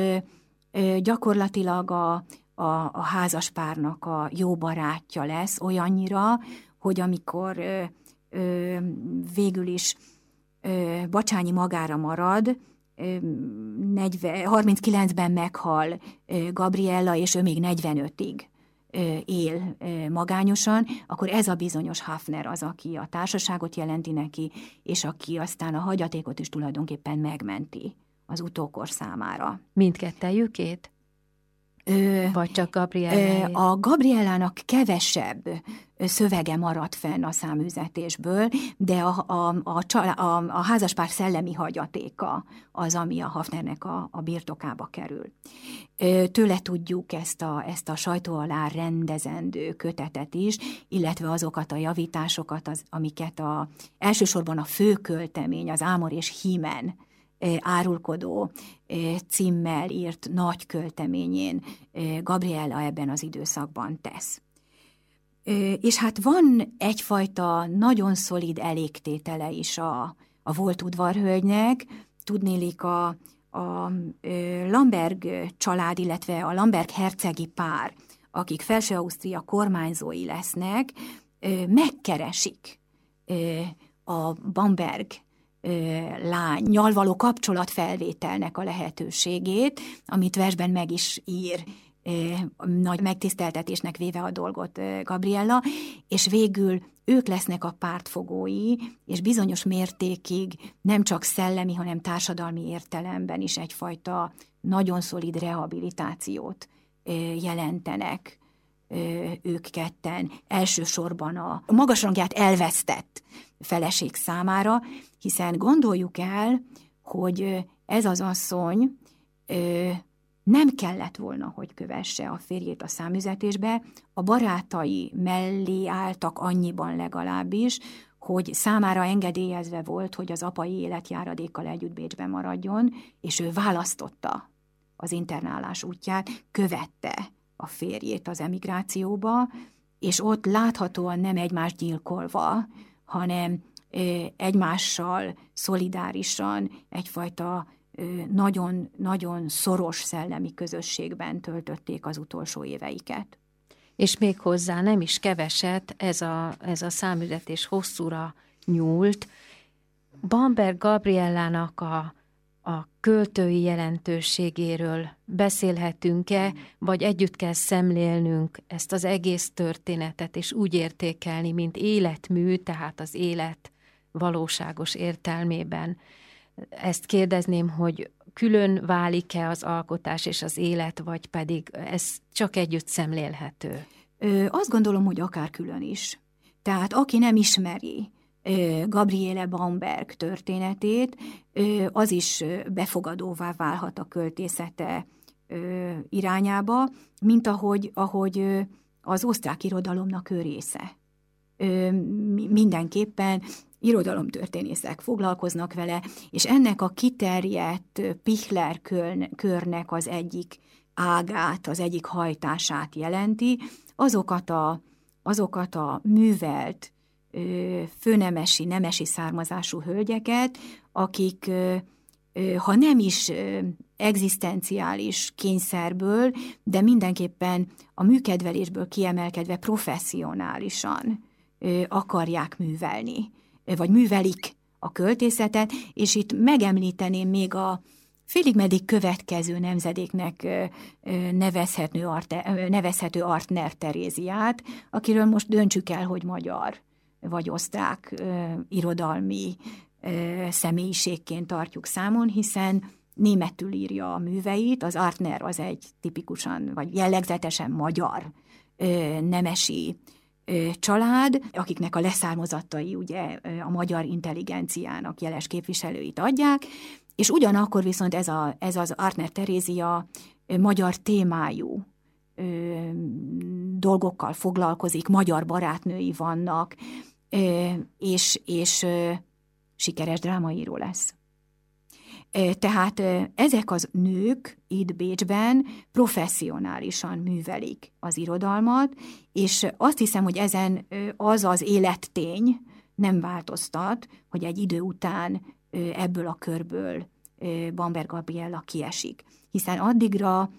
gyakorlatilag a, a, a házaspárnak a jó barátja lesz olyannyira, hogy amikor ö, ö, végül is ö, Bacsányi magára marad, 39-ben meghal Gabriella, és ő még 45-ig él magányosan, akkor ez a bizonyos Hafner az, aki a társaságot jelenti neki, és aki aztán a hagyatékot is tulajdonképpen megmenti az utókor számára. Mindkettejükét? Vagy csak Gabriella? A Gabriellának kevesebb szövege maradt fenn a száműzetésből, de a, a, a, a, a házaspár szellemi hagyatéka az, ami a Hafnernek a, a birtokába kerül. Tőle tudjuk ezt a, ezt a sajtó alá rendezendő kötetet is, illetve azokat a javításokat, az, amiket a, elsősorban a főköltemény, az Ámor és Hímen árulkodó címmel írt nagy költeményén Gabriella ebben az időszakban tesz. És hát van egyfajta nagyon szolid elégtétele is a, a volt udvarhölgynek, tudnélik a, a Lamberg család, illetve a Lamberg hercegi pár, akik Felső-Ausztria kormányzói lesznek, megkeresik a Bamberg lányjal való kapcsolatfelvételnek a lehetőségét, amit versben meg is ír nagy megtiszteltetésnek véve a dolgot Gabriella, és végül ők lesznek a pártfogói, és bizonyos mértékig nem csak szellemi, hanem társadalmi értelemben is egyfajta nagyon szolid rehabilitációt jelentenek ők ketten, elsősorban a magasrangját elvesztett feleség számára, hiszen gondoljuk el, hogy ez az asszony nem kellett volna, hogy kövesse a férjét a számüzetésbe, a barátai mellé álltak annyiban legalábbis, hogy számára engedélyezve volt, hogy az apai életjáradékkal együtt Bécsben maradjon, és ő választotta az internálás útját, követte a férjét az emigrációba, és ott láthatóan nem egymást gyilkolva, hanem egymással szolidárisan egyfajta nagyon-nagyon szoros szellemi közösségben töltötték az utolsó éveiket. És még hozzá nem is keveset, ez a, ez a számüzetés hosszúra nyúlt. Bamberg Gabriellának a, a költői jelentőségéről beszélhetünk-e, vagy együtt kell szemlélnünk ezt az egész történetet, és úgy értékelni, mint életmű, tehát az élet valóságos értelmében ezt kérdezném, hogy külön válik-e az alkotás és az élet, vagy pedig ez csak együtt szemlélhető? Ö, azt gondolom, hogy akár külön is. Tehát aki nem ismeri Gabriele Bamberg történetét, az is befogadóvá válhat a költészete irányába, mint ahogy, ahogy az osztrák irodalomnak ő része. Mindenképpen irodalomtörténészek foglalkoznak vele, és ennek a kiterjedt Pichler körnek az egyik ágát, az egyik hajtását jelenti, azokat a, azokat a művelt, főnemesi, nemesi származású hölgyeket, akik, ha nem is egzisztenciális kényszerből, de mindenképpen a műkedvelésből kiemelkedve professzionálisan akarják művelni vagy művelik a költészetet, és itt megemlíteném még a félig meddig következő nemzedéknek nevezhető, Arte, nevezhető Artner Teréziát, akiről most döntsük el, hogy magyar vagy osztrák irodalmi személyiségként tartjuk számon, hiszen németül írja a műveit, az Artner az egy tipikusan, vagy jellegzetesen magyar nemesi család, akiknek a leszármazottai ugye a magyar intelligenciának jeles képviselőit adják, és ugyanakkor viszont ez, a, ez az Artner Terézia magyar témájú dolgokkal foglalkozik, magyar barátnői vannak, és, és sikeres drámaíró lesz. Tehát ezek az nők itt Bécsben professzionálisan művelik az irodalmat, és azt hiszem, hogy ezen az az élettény nem változtat, hogy egy idő után ebből a körből Bamberg Gabriella kiesik. Hiszen addigra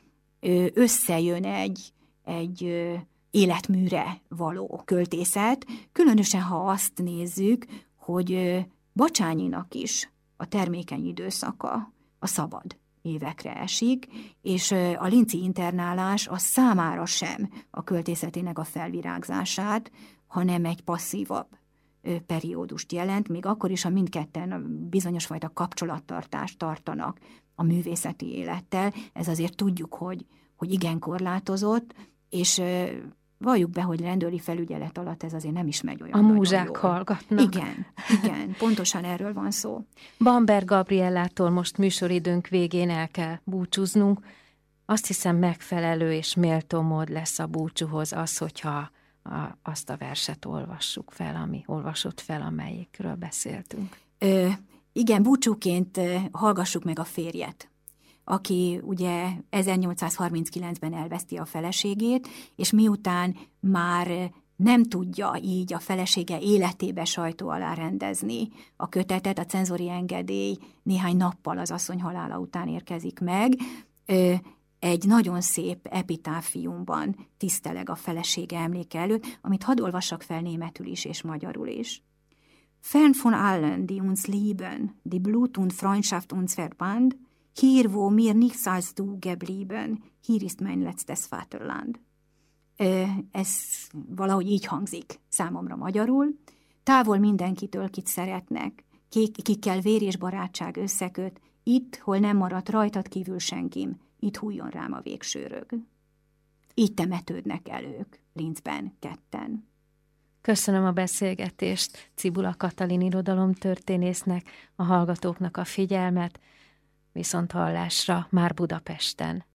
összejön egy, egy életműre való költészet, különösen ha azt nézzük, hogy Bacsányinak is a termékeny időszaka a szabad évekre esik, és a linci internálás a számára sem a költészetének a felvirágzását, hanem egy passzívabb periódust jelent, még akkor is, ha mindketten bizonyos fajta kapcsolattartást tartanak a művészeti élettel. Ez azért tudjuk, hogy, hogy igen korlátozott, és valljuk be, hogy rendőri felügyelet alatt ez azért nem is megy olyan A múzsák jól. hallgatnak. Igen, igen, pontosan erről van szó. Bamber Gabriellától most műsoridőnk végén el kell búcsúznunk. Azt hiszem megfelelő és méltó mód lesz a búcsúhoz az, hogyha a, azt a verset olvassuk fel, ami olvasott fel, amelyikről beszéltünk. Ö, igen, búcsúként hallgassuk meg a férjet, aki ugye 1839-ben elveszti a feleségét, és miután már nem tudja így a felesége életébe sajtó alá rendezni a kötetet, a cenzori engedély néhány nappal az asszony halála után érkezik meg, egy nagyon szép epitáfiumban tiszteleg a felesége emléke előtt, amit hadd olvassak fel németül is és magyarul is. Fern von allen, die uns lieben, die Blut und Freundschaft uns verband, hier wo mir nichts als du geblieben, hier ist mein letztes Vaterland. Ez valahogy így hangzik számomra magyarul. Távol mindenkitől, kit szeretnek, kikkel vér és barátság összeköt, itt, hol nem maradt rajtad kívül senkim, itt hújjon rám a végsőrög. Így temetődnek el ők, Linzben ketten. Köszönöm a beszélgetést Cibula Katalin irodalomtörténésznek, a hallgatóknak a figyelmet, viszont hallásra már Budapesten.